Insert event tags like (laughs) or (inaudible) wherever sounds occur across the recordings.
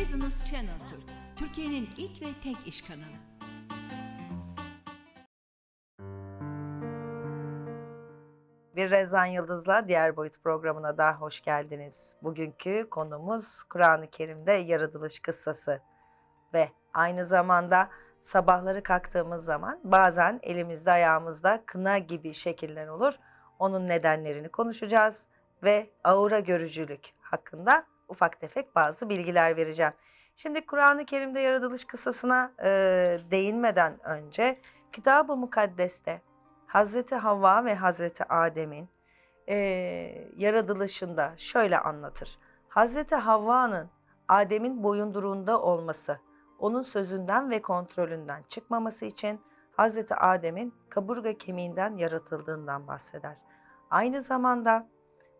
Business Channel Türk, Türkiye'nin ilk ve tek iş kanalı. Bir Rezan Yıldız'la Diğer Boyut programına da hoş geldiniz. Bugünkü konumuz Kur'an-ı Kerim'de yaratılış kıssası ve aynı zamanda sabahları kalktığımız zaman bazen elimizde ayağımızda kına gibi şekiller olur. Onun nedenlerini konuşacağız ve aura görücülük hakkında ufak tefek bazı bilgiler vereceğim. Şimdi Kur'an-ı Kerim'de yaratılış kıssasına e, değinmeden önce Kitab-ı Mukaddes'te Hazreti Havva ve Hazreti Adem'in e, yaratılışında şöyle anlatır. Hazreti Havva'nın Adem'in boyunduruğunda olması, onun sözünden ve kontrolünden çıkmaması için Hazreti Adem'in kaburga kemiğinden yaratıldığından bahseder. Aynı zamanda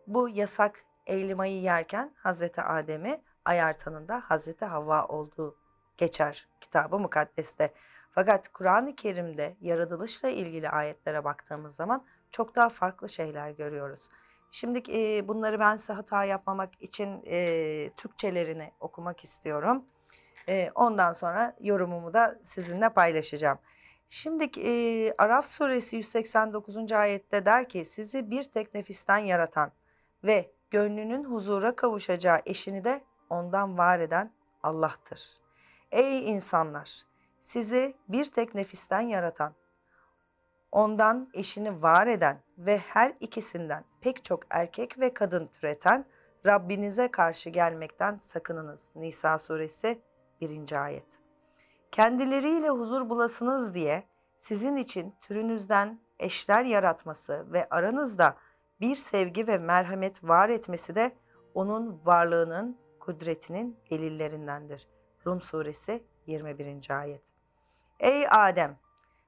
bu yasak elmayı yerken Hazreti Adem'i ayartanında Hazreti Havva olduğu geçer kitabı mukaddeste. Fakat Kur'an-ı Kerim'de yaratılışla ilgili ayetlere baktığımız zaman çok daha farklı şeyler görüyoruz. Şimdi e, bunları ben size hata yapmamak için e, Türkçelerini okumak istiyorum. E, ondan sonra yorumumu da sizinle paylaşacağım. Şimdi e, Araf suresi 189. ayette der ki sizi bir tek nefisten yaratan ve gönlünün huzura kavuşacağı eşini de ondan var eden Allah'tır. Ey insanlar! Sizi bir tek nefisten yaratan, ondan eşini var eden ve her ikisinden pek çok erkek ve kadın türeten Rabbinize karşı gelmekten sakınınız. Nisa suresi 1. ayet. Kendileriyle huzur bulasınız diye sizin için türünüzden eşler yaratması ve aranızda bir sevgi ve merhamet var etmesi de onun varlığının, kudretinin delillerindendir. Rum suresi 21. ayet. Ey Adem!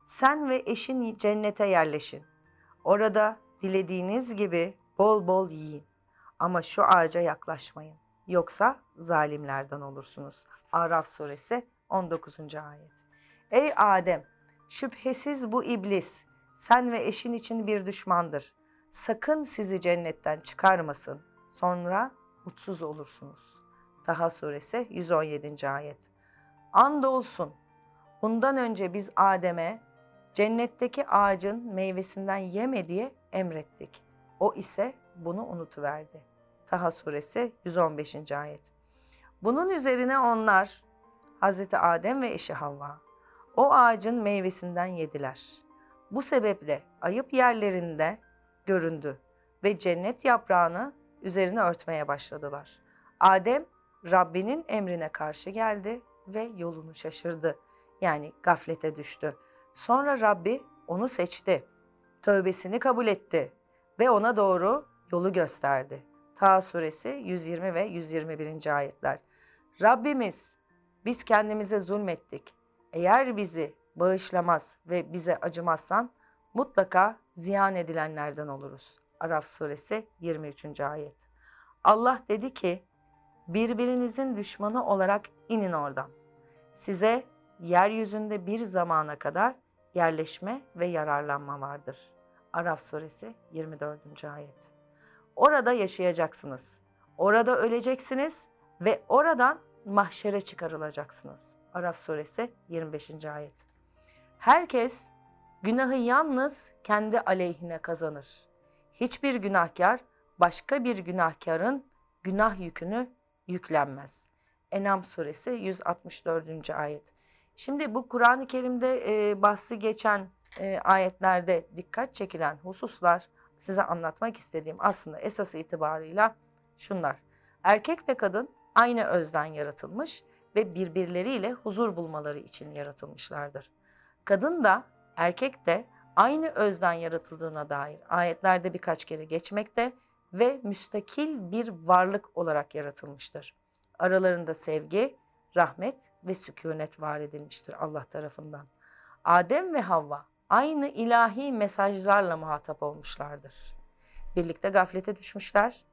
Sen ve eşin cennete yerleşin. Orada dilediğiniz gibi bol bol yiyin. Ama şu ağaca yaklaşmayın. Yoksa zalimlerden olursunuz. Araf suresi 19. ayet. Ey Adem! Şüphesiz bu iblis sen ve eşin için bir düşmandır. Sakın sizi cennetten çıkarmasın. Sonra mutsuz olursunuz. Daha suresi 117. ayet. Andolsun bundan önce biz Adem'e cennetteki ağacın meyvesinden yeme diye emrettik. O ise bunu unutuverdi. Taha suresi 115. ayet. Bunun üzerine onlar Hazreti Adem ve eşi Havva o ağacın meyvesinden yediler. Bu sebeple ayıp yerlerinde göründü ve cennet yaprağını üzerine örtmeye başladılar. Adem Rabbinin emrine karşı geldi ve yolunu şaşırdı. Yani gaflete düştü. Sonra Rabbi onu seçti. Tövbesini kabul etti ve ona doğru yolu gösterdi. Ta suresi 120 ve 121. ayetler. Rabbimiz biz kendimize zulmettik. Eğer bizi bağışlamaz ve bize acımazsan mutlaka ziyan edilenlerden oluruz. Araf suresi 23. ayet. Allah dedi ki birbirinizin düşmanı olarak inin oradan. Size yeryüzünde bir zamana kadar yerleşme ve yararlanma vardır. Araf suresi 24. ayet. Orada yaşayacaksınız. Orada öleceksiniz ve oradan mahşere çıkarılacaksınız. Araf suresi 25. ayet. Herkes günahı yalnız kendi aleyhine kazanır. Hiçbir günahkar başka bir günahkarın günah yükünü yüklenmez. Enam suresi 164. ayet. Şimdi bu Kur'an-ı Kerim'de e, bahsi geçen e, ayetlerde dikkat çekilen hususlar size anlatmak istediğim aslında esas itibarıyla şunlar. Erkek ve kadın aynı özden yaratılmış ve birbirleriyle huzur bulmaları için yaratılmışlardır. Kadın da erkek de aynı özden yaratıldığına dair ayetlerde birkaç kere geçmekte ve müstakil bir varlık olarak yaratılmıştır. Aralarında sevgi, rahmet ve sükunet var edilmiştir Allah tarafından. Adem ve Havva aynı ilahi mesajlarla muhatap olmuşlardır. Birlikte gaflete düşmüşler,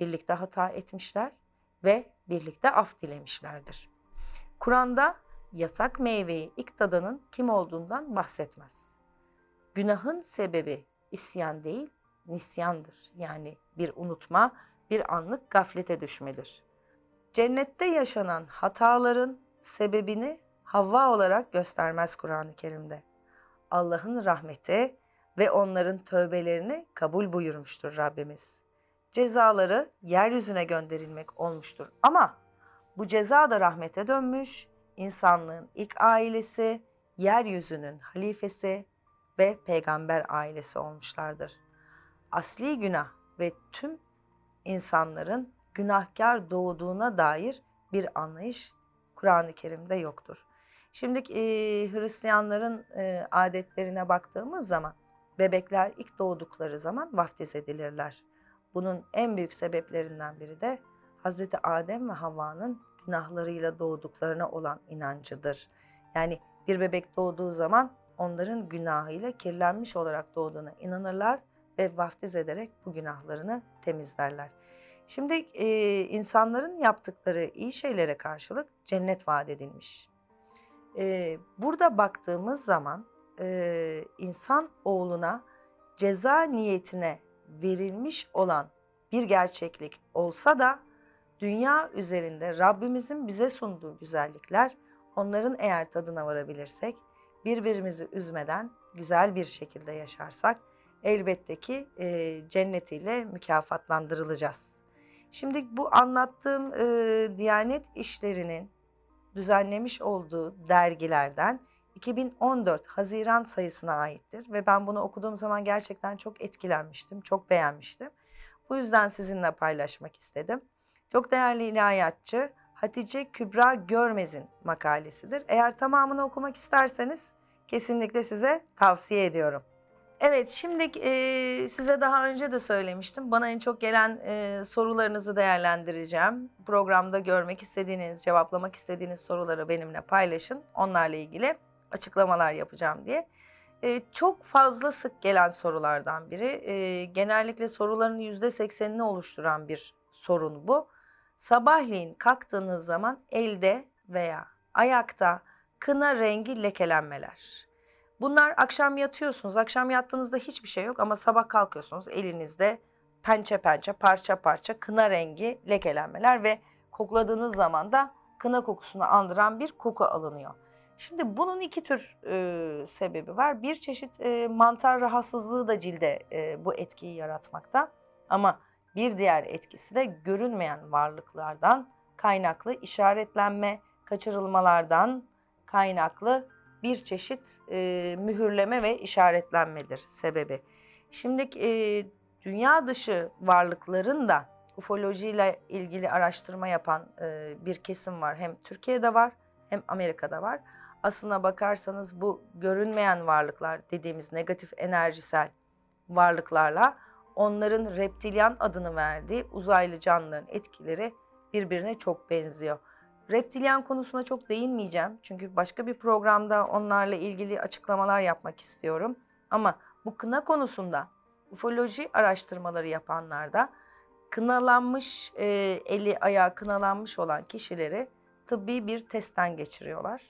birlikte hata etmişler ve birlikte af dilemişlerdir. Kur'an'da yasak meyveyi ilk tadanın kim olduğundan bahsetmez. Günahın sebebi isyan değil, nisyandır. Yani bir unutma, bir anlık gaflete düşmedir. cennette yaşanan hataların sebebini Havva olarak göstermez Kur'an-ı Kerim'de. Allah'ın rahmeti ve onların tövbelerini kabul buyurmuştur Rabbimiz. Cezaları yeryüzüne gönderilmek olmuştur. Ama bu ceza da rahmete dönmüş, insanlığın ilk ailesi, yeryüzünün halifesi ve peygamber ailesi olmuşlardır. Asli günah ve tüm insanların günahkar doğduğuna dair bir anlayış Kur'an-ı Kerim'de yoktur. Şimdi e, Hristiyanların e, adetlerine baktığımız zaman bebekler ilk doğdukları zaman vaftiz edilirler. Bunun en büyük sebeplerinden biri de Hz. Adem ve Havva'nın günahlarıyla doğduklarına olan inancıdır. Yani bir bebek doğduğu zaman onların günahıyla kirlenmiş olarak doğduğuna inanırlar ve vaftiz ederek bu günahlarını temizlerler. Şimdi e, insanların yaptıkları iyi şeylere karşılık cennet vaat edilmiş. E, burada baktığımız zaman e, insan oğluna ceza niyetine verilmiş olan bir gerçeklik olsa da dünya üzerinde Rabbimizin bize sunduğu güzellikler onların eğer tadına varabilirsek birbirimizi üzmeden güzel bir şekilde yaşarsak elbette ki e, cennetiyle mükafatlandırılacağız. Şimdi bu anlattığım e, Diyanet işlerinin düzenlemiş olduğu dergilerden 2014 Haziran sayısına aittir ve ben bunu okuduğum zaman gerçekten çok etkilenmiştim, çok beğenmiştim. Bu yüzden sizinle paylaşmak istedim. Çok değerli ilahiyatçı Hatice Kübra Görmez'in makalesidir. Eğer tamamını okumak isterseniz kesinlikle size tavsiye ediyorum. Evet, şimdi e, size daha önce de söylemiştim. Bana en çok gelen e, sorularınızı değerlendireceğim. Programda görmek istediğiniz, cevaplamak istediğiniz soruları benimle paylaşın. Onlarla ilgili açıklamalar yapacağım diye. E, çok fazla sık gelen sorulardan biri. E, genellikle soruların yüzde seksenini oluşturan bir sorun bu. Sabahleyin kalktığınız zaman elde veya ayakta kına rengi lekelenmeler. Bunlar akşam yatıyorsunuz. Akşam yattığınızda hiçbir şey yok ama sabah kalkıyorsunuz elinizde pençe pençe parça parça kına rengi lekelenmeler ve kokladığınız zaman da kına kokusunu andıran bir koku alınıyor. Şimdi bunun iki tür e, sebebi var. Bir çeşit e, mantar rahatsızlığı da cilde e, bu etkiyi yaratmakta. Ama bir diğer etkisi de görünmeyen varlıklardan kaynaklı işaretlenme, kaçırılmalardan kaynaklı bir çeşit e, mühürleme ve işaretlenmedir sebebi. Şimdi e, dünya dışı varlıkların da ufolojiyle ilgili araştırma yapan e, bir kesim var. Hem Türkiye'de var hem Amerika'da var. Aslına bakarsanız bu görünmeyen varlıklar dediğimiz negatif enerjisel varlıklarla onların reptilyan adını verdiği uzaylı canlıların etkileri birbirine çok benziyor. Reptilyan konusuna çok değinmeyeceğim. Çünkü başka bir programda onlarla ilgili açıklamalar yapmak istiyorum. Ama bu kına konusunda ufoloji araştırmaları yapanlarda kınalanmış, e, eli ayağı kınalanmış olan kişileri tıbbi bir testten geçiriyorlar.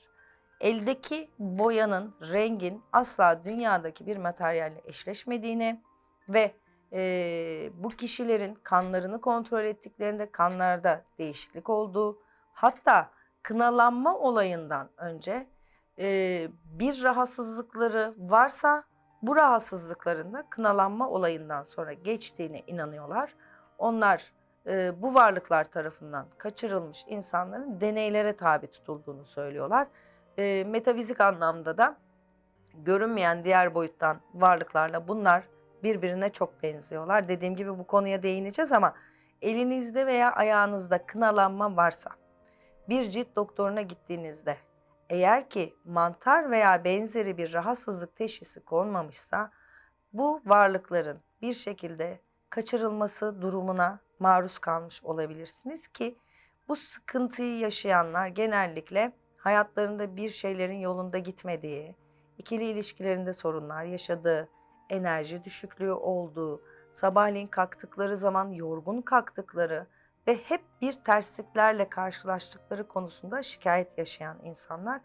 Eldeki boyanın, rengin asla dünyadaki bir materyalle eşleşmediğini ve e, bu kişilerin kanlarını kontrol ettiklerinde kanlarda değişiklik olduğu, Hatta kınalanma olayından önce e, bir rahatsızlıkları varsa bu rahatsızlıklarında kınalanma olayından sonra geçtiğine inanıyorlar. Onlar e, bu varlıklar tarafından kaçırılmış insanların deneylere tabi tutulduğunu söylüyorlar. E, metafizik anlamda da görünmeyen diğer boyuttan varlıklarla bunlar birbirine çok benziyorlar. Dediğim gibi bu konuya değineceğiz ama elinizde veya ayağınızda kınalanma varsa bir cilt doktoruna gittiğinizde eğer ki mantar veya benzeri bir rahatsızlık teşhisi konmamışsa bu varlıkların bir şekilde kaçırılması durumuna maruz kalmış olabilirsiniz ki bu sıkıntıyı yaşayanlar genellikle hayatlarında bir şeylerin yolunda gitmediği, ikili ilişkilerinde sorunlar yaşadığı, enerji düşüklüğü olduğu, sabahleyin kalktıkları zaman yorgun kalktıkları, ve hep bir tersliklerle karşılaştıkları konusunda şikayet yaşayan insanlar.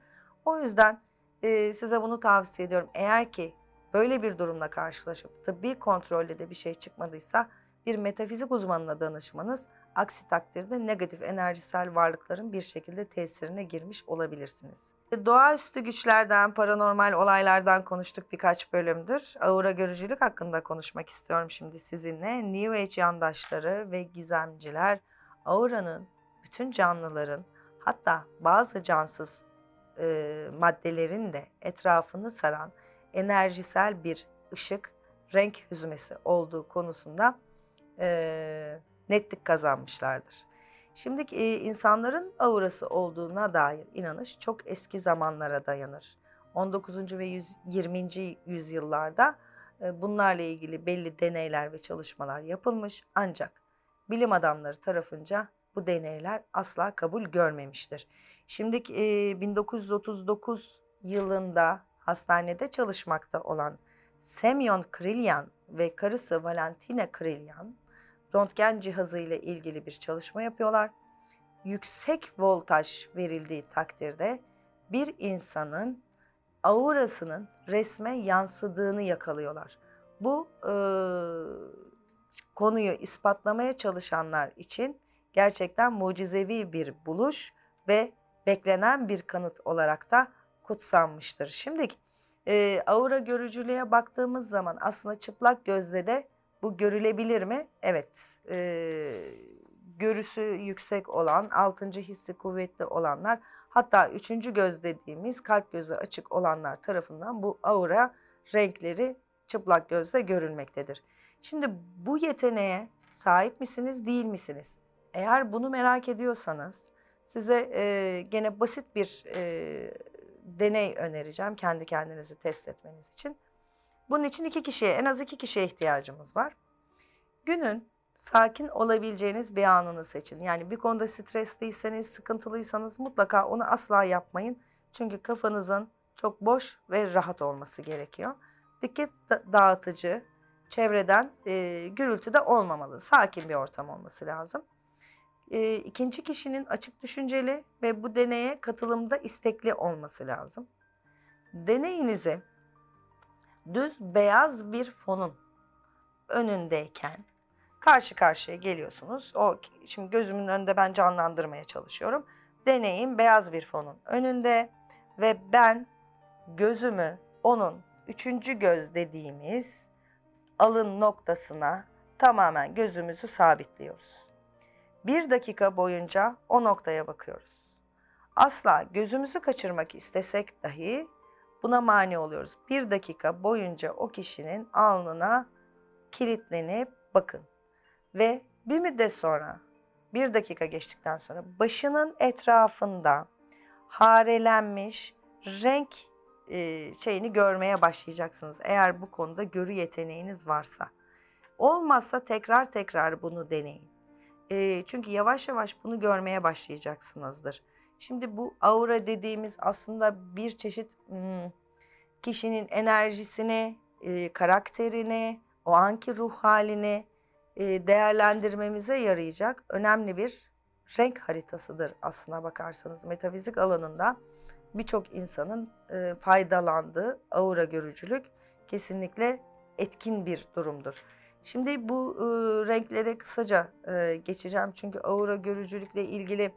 O yüzden e, size bunu tavsiye ediyorum. Eğer ki böyle bir durumla karşılaşıp tıbbi kontrolde de bir şey çıkmadıysa bir metafizik uzmanına danışmanız. Aksi takdirde negatif enerjisel varlıkların bir şekilde tesirine girmiş olabilirsiniz. Doğaüstü güçlerden, paranormal olaylardan konuştuk birkaç bölümdür. Aura görücülük hakkında konuşmak istiyorum şimdi sizinle. New Age yandaşları ve gizemciler auranın bütün canlıların hatta bazı cansız e, maddelerin de etrafını saran enerjisel bir ışık, renk hüzmesi olduğu konusunda e, netlik kazanmışlardır. Şimdiki e, insanların aurası olduğuna dair inanış çok eski zamanlara dayanır. 19. ve 100, 20. yüzyıllarda e, bunlarla ilgili belli deneyler ve çalışmalar yapılmış ancak bilim adamları tarafınca bu deneyler asla kabul görmemiştir. Şimdi e, 1939 yılında hastanede çalışmakta olan Semyon Krilyan ve karısı Valentina Krilyan röntgen cihazı ile ilgili bir çalışma yapıyorlar. Yüksek voltaj verildiği takdirde bir insanın aurasının resme yansıdığını yakalıyorlar. Bu e, konuyu ispatlamaya çalışanlar için gerçekten mucizevi bir buluş ve beklenen bir kanıt olarak da kutsanmıştır. Şimdi e, aura görücülüğe baktığımız zaman aslında çıplak gözle de bu görülebilir mi? Evet. E, görüsü yüksek olan, altıncı hissi kuvvetli olanlar hatta üçüncü göz dediğimiz kalp gözü açık olanlar tarafından bu aura renkleri çıplak gözle görülmektedir. Şimdi bu yeteneğe sahip misiniz, değil misiniz? Eğer bunu merak ediyorsanız size e, gene basit bir e, deney önereceğim kendi kendinizi test etmeniz için. Bunun için iki kişiye, en az iki kişiye ihtiyacımız var. Günün sakin olabileceğiniz bir anını seçin. Yani bir konuda stresliyseniz, sıkıntılıysanız mutlaka onu asla yapmayın. Çünkü kafanızın çok boş ve rahat olması gerekiyor. Dikkat dağıtıcı, çevreden e, gürültü de olmamalı. Sakin bir ortam olması lazım. E, ikinci kişinin açık düşünceli ve bu deneye katılımda istekli olması lazım. Deneyinizi düz beyaz bir fonun önündeyken karşı karşıya geliyorsunuz. O şimdi gözümün önünde ben canlandırmaya çalışıyorum. Deneyim beyaz bir fonun önünde ve ben gözümü onun üçüncü göz dediğimiz alın noktasına tamamen gözümüzü sabitliyoruz. Bir dakika boyunca o noktaya bakıyoruz. Asla gözümüzü kaçırmak istesek dahi buna mani oluyoruz. Bir dakika boyunca o kişinin alnına kilitlenip bakın. Ve bir müddet sonra, bir dakika geçtikten sonra başının etrafında harelenmiş renk e, şeyini görmeye başlayacaksınız. Eğer bu konuda görü yeteneğiniz varsa. Olmazsa tekrar tekrar bunu deneyin. E, çünkü yavaş yavaş bunu görmeye başlayacaksınızdır. Şimdi bu aura dediğimiz aslında bir çeşit hmm, kişinin enerjisini, e, karakterini, o anki ruh halini e, değerlendirmemize yarayacak önemli bir renk haritasıdır aslına bakarsanız. Metafizik alanında birçok insanın e, faydalandığı aura görücülük kesinlikle etkin bir durumdur. Şimdi bu e, renklere kısaca e, geçeceğim çünkü aura görücülükle ilgili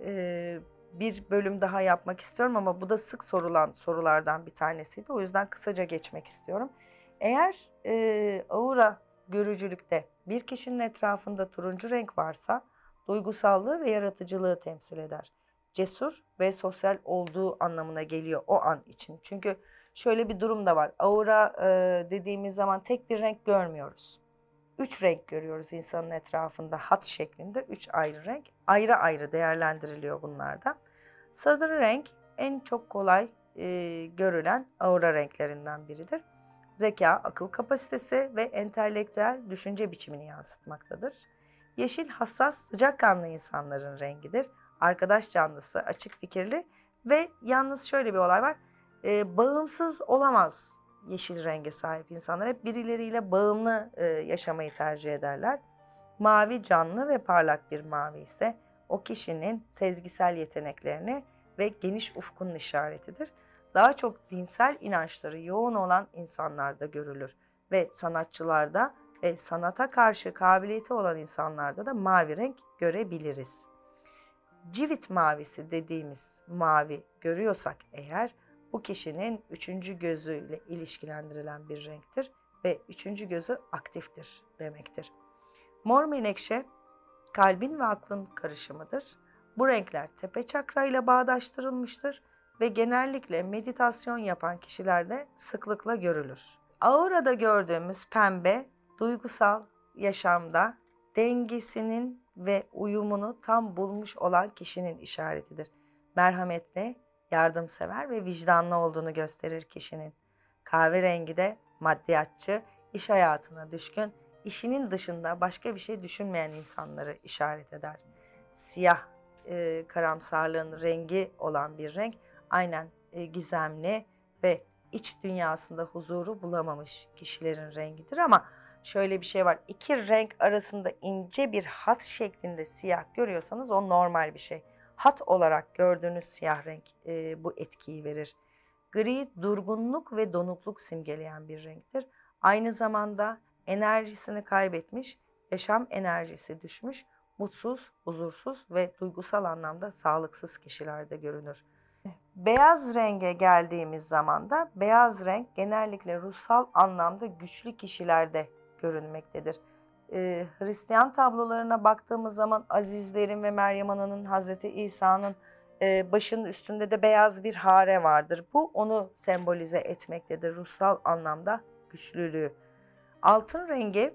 e, bir bölüm daha yapmak istiyorum ama bu da sık sorulan sorulardan bir tanesiydi. O yüzden kısaca geçmek istiyorum. Eğer e, aura görücülükte bir kişinin etrafında turuncu renk varsa duygusallığı ve yaratıcılığı temsil eder. Cesur ve sosyal olduğu anlamına geliyor o an için. Çünkü şöyle bir durum da var. Aura e, dediğimiz zaman tek bir renk görmüyoruz. Üç renk görüyoruz insanın etrafında hat şeklinde. Üç ayrı renk. Ayrı ayrı değerlendiriliyor bunlarda. Sarı renk en çok kolay e, görülen aura renklerinden biridir zeka, akıl kapasitesi ve entelektüel düşünce biçimini yansıtmaktadır. Yeşil hassas, sıcakkanlı insanların rengidir. Arkadaş canlısı, açık fikirli ve yalnız şöyle bir olay var. E, bağımsız olamaz yeşil renge sahip insanlar. Hep birileriyle bağımlı e, yaşamayı tercih ederler. Mavi canlı ve parlak bir mavi ise o kişinin sezgisel yeteneklerini ve geniş ufkunun işaretidir daha çok dinsel inançları yoğun olan insanlarda görülür ve sanatçılarda ve sanata karşı kabiliyeti olan insanlarda da mavi renk görebiliriz. Civit mavisi dediğimiz mavi görüyorsak eğer bu kişinin üçüncü gözüyle ilişkilendirilen bir renktir ve üçüncü gözü aktiftir demektir. Mor menekşe kalbin ve aklın karışımıdır. Bu renkler tepe çakra ile bağdaştırılmıştır ve genellikle meditasyon yapan kişilerde sıklıkla görülür. Aurada gördüğümüz pembe duygusal yaşamda dengesinin ve uyumunu tam bulmuş olan kişinin işaretidir. Merhametli, yardımsever ve vicdanlı olduğunu gösterir kişinin. Kahverengi de maddiyatçı, iş hayatına düşkün, işinin dışında başka bir şey düşünmeyen insanları işaret eder. Siyah e, karamsarlığın rengi olan bir renk aynen e, gizemli ve iç dünyasında huzuru bulamamış kişilerin rengidir ama şöyle bir şey var. İki renk arasında ince bir hat şeklinde siyah görüyorsanız o normal bir şey. Hat olarak gördüğünüz siyah renk e, bu etkiyi verir. Gri durgunluk ve donukluk simgeleyen bir renktir. Aynı zamanda enerjisini kaybetmiş, yaşam enerjisi düşmüş, mutsuz, huzursuz ve duygusal anlamda sağlıksız kişilerde görünür. Beyaz renge geldiğimiz zaman da beyaz renk genellikle ruhsal anlamda güçlü kişilerde görünmektedir. Ee, Hristiyan tablolarına baktığımız zaman Azizlerin ve Meryem Ana'nın, Hazreti İsa'nın e, başının üstünde de beyaz bir hare vardır. Bu onu sembolize etmektedir ruhsal anlamda güçlülüğü. Altın rengi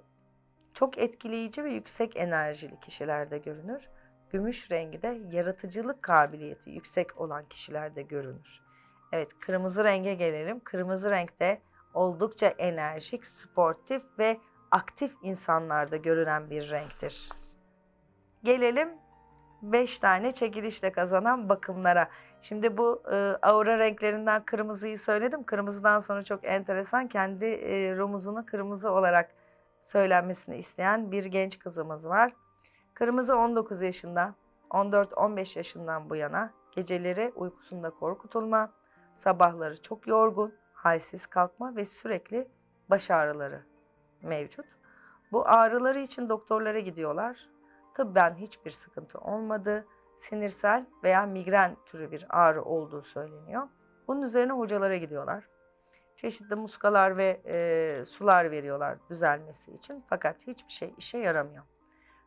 çok etkileyici ve yüksek enerjili kişilerde görünür. Gümüş rengi de yaratıcılık kabiliyeti yüksek olan kişilerde görünür. Evet kırmızı renge gelelim. Kırmızı renkte oldukça enerjik, sportif ve aktif insanlarda görünen bir renktir. Gelelim 5 tane çekilişle kazanan bakımlara. Şimdi bu e, aura renklerinden kırmızıyı söyledim. Kırmızıdan sonra çok enteresan kendi e, rumuzunu kırmızı olarak söylenmesini isteyen bir genç kızımız var. Kırmızı 19 yaşında, 14-15 yaşından bu yana geceleri uykusunda korkutulma, sabahları çok yorgun, halsiz kalkma ve sürekli baş ağrıları mevcut. Bu ağrıları için doktorlara gidiyorlar. Tıbben hiçbir sıkıntı olmadı. Sinirsel veya migren türü bir ağrı olduğu söyleniyor. Bunun üzerine hocalara gidiyorlar. Çeşitli muskalar ve e, sular veriyorlar düzelmesi için. Fakat hiçbir şey işe yaramıyor.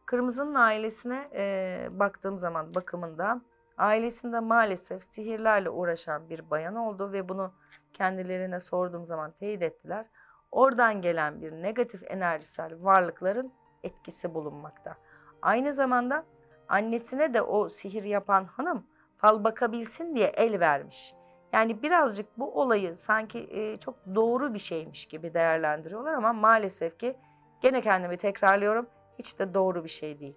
Kırmızı'nın ailesine e, baktığım zaman bakımında ailesinde maalesef sihirlerle uğraşan bir bayan oldu ve bunu kendilerine sorduğum zaman teyit ettiler. Oradan gelen bir negatif enerjisel varlıkların etkisi bulunmakta. Aynı zamanda annesine de o sihir yapan hanım fal bakabilsin diye el vermiş. Yani birazcık bu olayı sanki e, çok doğru bir şeymiş gibi değerlendiriyorlar ama maalesef ki gene kendimi tekrarlıyorum hiç de doğru bir şey değil.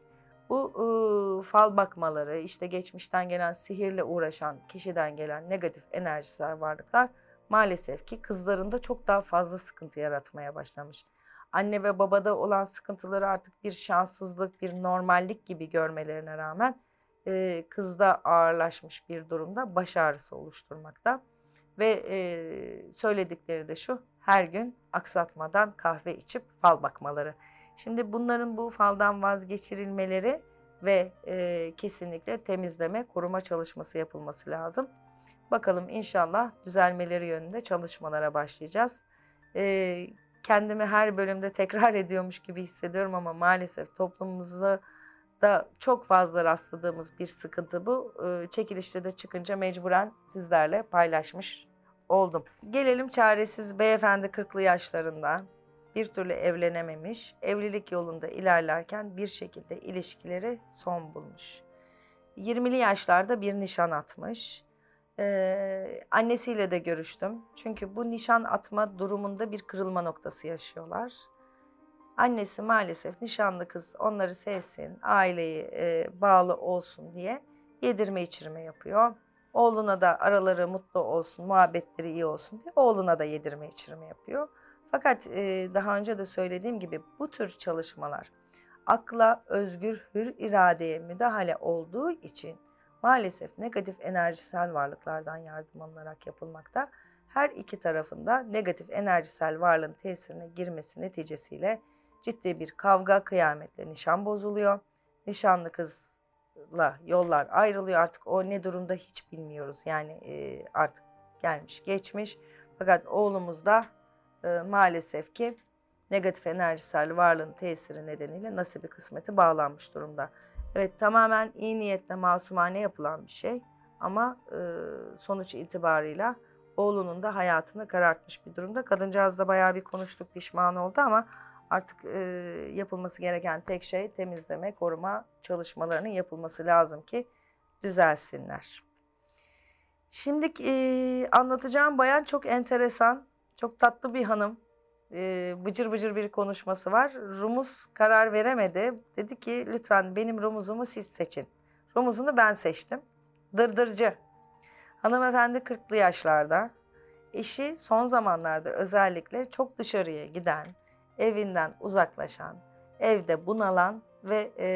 Bu e, fal bakmaları, işte geçmişten gelen sihirle uğraşan kişiden gelen negatif enerjisel varlıklar maalesef ki kızlarında çok daha fazla sıkıntı yaratmaya başlamış. Anne ve babada olan sıkıntıları artık bir şanssızlık, bir normallik gibi görmelerine rağmen e, kızda ağırlaşmış bir durumda baş ağrısı oluşturmakta. Ve e, söyledikleri de şu, her gün aksatmadan kahve içip fal bakmaları. Şimdi bunların bu faldan vazgeçirilmeleri ve e, kesinlikle temizleme, koruma çalışması yapılması lazım. Bakalım inşallah düzelmeleri yönünde çalışmalara başlayacağız. E, kendimi her bölümde tekrar (laughs) ediyormuş gibi hissediyorum ama maalesef toplumumuzda da çok fazla rastladığımız bir sıkıntı bu. E, çekilişte de çıkınca mecburen sizlerle paylaşmış oldum. Gelelim çaresiz beyefendi 40'lı yaşlarında bir türlü evlenememiş, evlilik yolunda ilerlerken bir şekilde ilişkileri son bulmuş. 20'li yaşlarda bir nişan atmış. Ee, annesiyle de görüştüm. Çünkü bu nişan atma durumunda bir kırılma noktası yaşıyorlar. Annesi maalesef nişanlı kız onları sevsin, aileyi e, bağlı olsun diye yedirme içirme yapıyor. Oğluna da araları mutlu olsun, muhabbetleri iyi olsun diye oğluna da yedirme içirme yapıyor. Fakat e, daha önce de söylediğim gibi bu tür çalışmalar akla özgür hür iradeye müdahale olduğu için maalesef negatif enerjisel varlıklardan yardım alınarak yapılmakta. Her iki tarafında negatif enerjisel varlığın tesirine girmesi neticesiyle ciddi bir kavga kıyametle nişan bozuluyor. Nişanlı kızla yollar ayrılıyor artık o ne durumda hiç bilmiyoruz. Yani e, artık gelmiş geçmiş. Fakat oğlumuz da e, maalesef ki negatif enerjisel varlığın tesiri nedeniyle nasibi kısmeti bağlanmış durumda. Evet tamamen iyi niyetle masumane yapılan bir şey ama e, sonuç itibarıyla oğlunun da hayatını karartmış bir durumda. Kadıncağız da bayağı bir konuştuk pişman oldu ama artık e, yapılması gereken tek şey temizleme, koruma çalışmalarının yapılması lazım ki düzelsinler. Şimdi e, anlatacağım bayan çok enteresan, çok tatlı bir hanım. E, bıcır bıcır bir konuşması var. Rumuz karar veremedi. Dedi ki lütfen benim rumuzumu siz seçin. Rumuzunu ben seçtim. Dırdırcı. Hanımefendi 40'lı yaşlarda. Eşi son zamanlarda özellikle çok dışarıya giden, evinden uzaklaşan, evde bunalan ve e,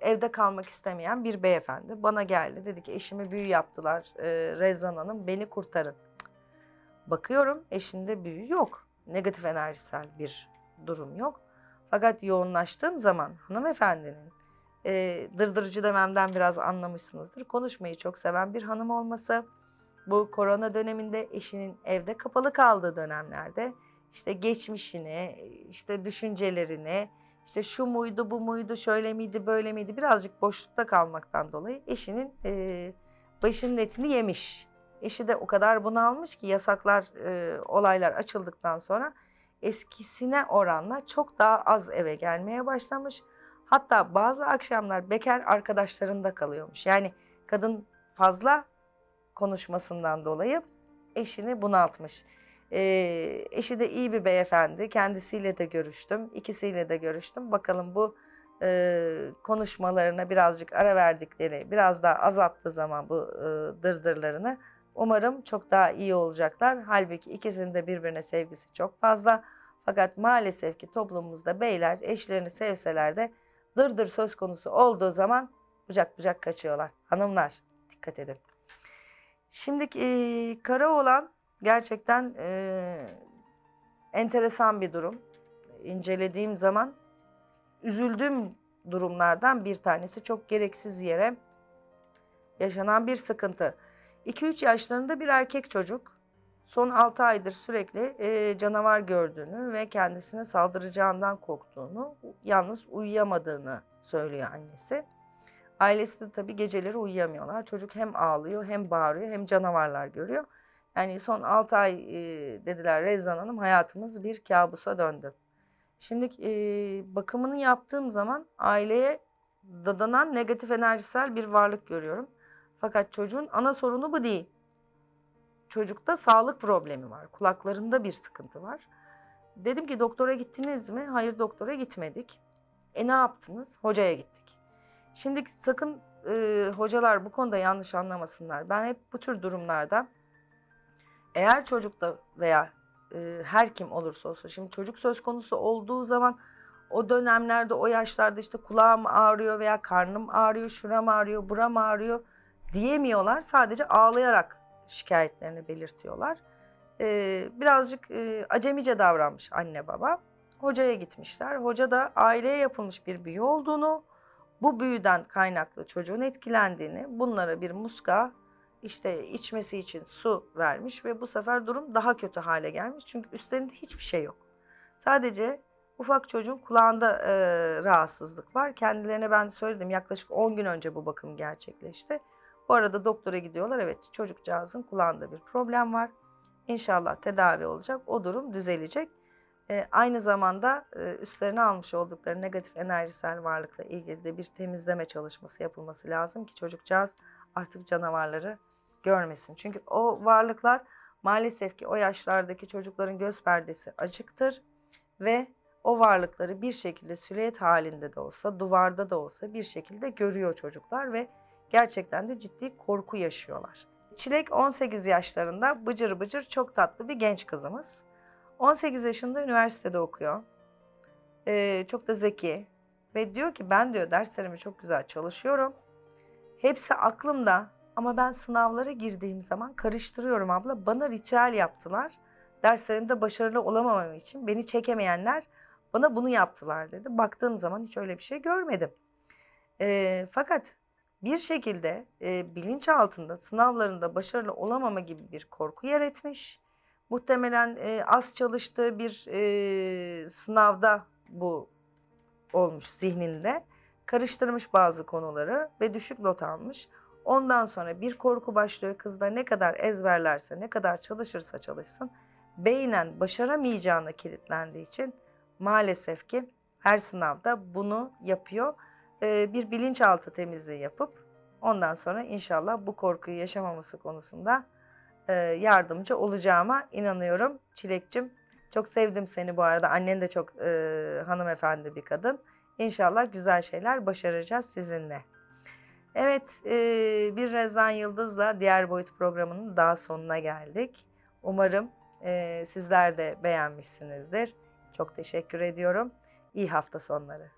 evde kalmak istemeyen bir beyefendi bana geldi. Dedi ki eşimi büyü yaptılar e, Rezan Hanım beni kurtarın. Bakıyorum eşinde büyü yok. Negatif enerjisel bir durum yok. Fakat yoğunlaştığım zaman hanımefendinin e, dırdırıcı dememden biraz anlamışsınızdır. Konuşmayı çok seven bir hanım olması. Bu korona döneminde eşinin evde kapalı kaldığı dönemlerde işte geçmişini, işte düşüncelerini, işte şu muydu, bu muydu, şöyle miydi, böyle miydi birazcık boşlukta kalmaktan dolayı eşinin e, başının etini yemiş. Eşi de o kadar bunalmış ki yasaklar, e, olaylar açıldıktan sonra eskisine oranla çok daha az eve gelmeye başlamış. Hatta bazı akşamlar bekar arkadaşlarında kalıyormuş. Yani kadın fazla konuşmasından dolayı eşini bunaltmış. E, eşi de iyi bir beyefendi. Kendisiyle de görüştüm. ikisiyle de görüştüm. Bakalım bu e, konuşmalarına birazcık ara verdikleri, biraz daha azalttığı zaman bu e, dırdırlarını umarım çok daha iyi olacaklar. Halbuki ikisinin de birbirine sevgisi çok fazla. Fakat maalesef ki toplumumuzda beyler eşlerini sevseler de dırdır söz konusu olduğu zaman bucak bucak kaçıyorlar. Hanımlar dikkat edin. Şimdi e, kara olan gerçekten e, enteresan bir durum. İncelediğim zaman üzüldüğüm durumlardan bir tanesi çok gereksiz yere yaşanan bir sıkıntı. 2-3 yaşlarında bir erkek çocuk son 6 aydır sürekli e, canavar gördüğünü ve kendisine saldıracağından korktuğunu, yalnız uyuyamadığını söylüyor annesi. Ailesi de tabii geceleri uyuyamıyorlar. Çocuk hem ağlıyor hem bağırıyor hem canavarlar görüyor. Yani son 6 ay e, dediler Rezan Hanım hayatımız bir kabusa döndü. Şimdi e, bakımını yaptığım zaman aileye dadanan negatif enerjisel bir varlık görüyorum. Fakat çocuğun ana sorunu bu değil. Çocukta sağlık problemi var. Kulaklarında bir sıkıntı var. Dedim ki doktora gittiniz mi? Hayır doktora gitmedik. E ne yaptınız? Hocaya gittik. Şimdi sakın e, hocalar bu konuda yanlış anlamasınlar. Ben hep bu tür durumlarda eğer çocukta veya e, her kim olursa olsun şimdi çocuk söz konusu olduğu zaman o dönemlerde o yaşlarda işte kulağım ağrıyor veya karnım ağrıyor, şuram ağrıyor, buram ağrıyor diyemiyorlar. Sadece ağlayarak şikayetlerini belirtiyorlar. Ee, birazcık e, acemice davranmış anne baba. Hocaya gitmişler. Hoca da aileye yapılmış bir büyü olduğunu, bu büyüden kaynaklı çocuğun etkilendiğini, bunlara bir muska, işte içmesi için su vermiş ve bu sefer durum daha kötü hale gelmiş. Çünkü üstlerinde hiçbir şey yok. Sadece ufak çocuğun kulağında e, rahatsızlık var. Kendilerine ben söyledim yaklaşık 10 gün önce bu bakım gerçekleşti. Bu arada doktora gidiyorlar. Evet çocukcağızın kulağında bir problem var. İnşallah tedavi olacak. O durum düzelecek. E, aynı zamanda e, üstlerine almış oldukları negatif enerjisel varlıkla ilgili de bir temizleme çalışması yapılması lazım ki çocukcağız artık canavarları görmesin. Çünkü o varlıklar maalesef ki o yaşlardaki çocukların göz perdesi açıktır ve o varlıkları bir şekilde süliyet halinde de olsa, duvarda da olsa bir şekilde görüyor çocuklar ve gerçekten de ciddi korku yaşıyorlar. Çilek 18 yaşlarında bıcır bıcır çok tatlı bir genç kızımız. 18 yaşında üniversitede okuyor. Ee, çok da zeki ve diyor ki ben diyor derslerimi çok güzel çalışıyorum. Hepsi aklımda ama ben sınavlara girdiğim zaman karıştırıyorum abla. Bana ritüel yaptılar. Derslerimde başarılı olamamam için beni çekemeyenler Bana bunu yaptılar dedi. Baktığım zaman hiç öyle bir şey görmedim. E, fakat bir şekilde e, bilinç altında sınavlarında başarılı olamama gibi bir korku yer etmiş. Muhtemelen e, az çalıştığı bir e, sınavda bu olmuş zihninde. Karıştırmış bazı konuları ve düşük not almış. Ondan sonra bir korku başlıyor kızda ne kadar ezberlerse, ne kadar çalışırsa çalışsın beynen başaramayacağına kilitlendiği için maalesef ki her sınavda bunu yapıyor. Bir bilinçaltı temizliği yapıp ondan sonra inşallah bu korkuyu yaşamaması konusunda yardımcı olacağıma inanıyorum. Çilekçim çok sevdim seni bu arada. Annen de çok e, hanımefendi bir kadın. İnşallah güzel şeyler başaracağız sizinle. Evet, e, bir Rezan Yıldız'la Diğer Boyut programının daha sonuna geldik. Umarım e, sizler de beğenmişsinizdir. Çok teşekkür ediyorum. İyi hafta sonları.